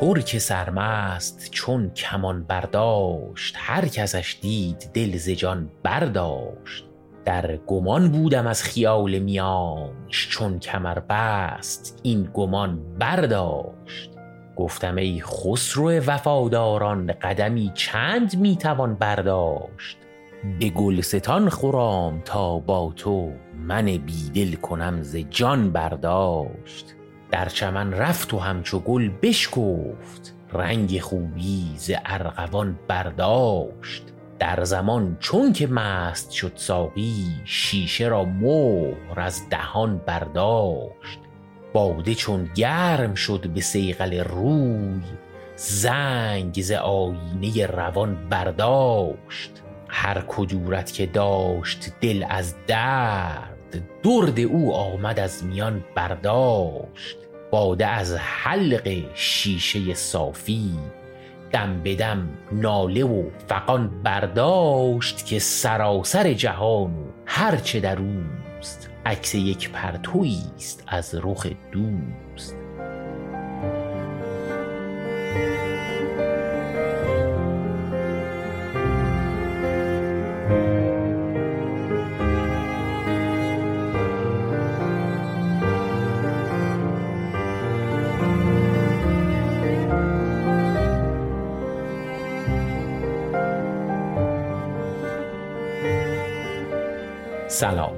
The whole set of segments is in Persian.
ترک سرمست چون کمان برداشت هر کسش دید دل ز جان برداشت. در گمان بودم از خیال میانش چون کمر بست این گمان برداشت. گفتم ای خسرو وفاداران قدمی چند می‌توان برداشت؟ به گلستان خورام تا با تو من بیدل کنم ز جان برداشت. در چمن رفت و همچو گل بشکفت. رنگ خوبی ز ارغوان برداشت. در زمان چون که مست شد ساقی شیشه را مهر از دهان برداشت. باده چون گرم شد به صیقل روی زنگ ز آیینه روان برداشت. هر کدورت که داشت دل از درد درد او آمد از میان برداشت باده از حلق شیشه صافی دم به دم ناله و فغان برداشت که سراسر جهان و هر چه در اوست عکس یک پرتویی است از رخ دوست. سلام.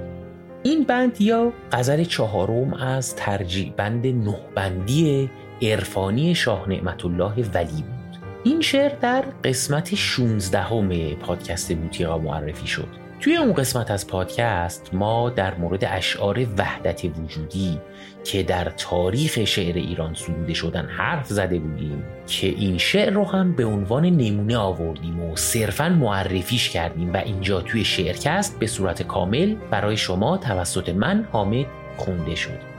این بند یا غزل چهارم از ترجیع بند نه بندی عرفانی شاه نعمت الله ولی بود. این شعر در قسمت 16 همه پادکست بوتیقا معرفی شد. توی اون قسمت از پادکست ما در مورد اشعار وحدت وجودی که در تاریخ شعر ایران سروده شدن حرف زده بودیم که این شعر رو هم به عنوان نمونه آوردیم و صرفا معرفیش کردیم و اینجا توی شعرکست به صورت کامل برای شما توسط من حامد خونده شد.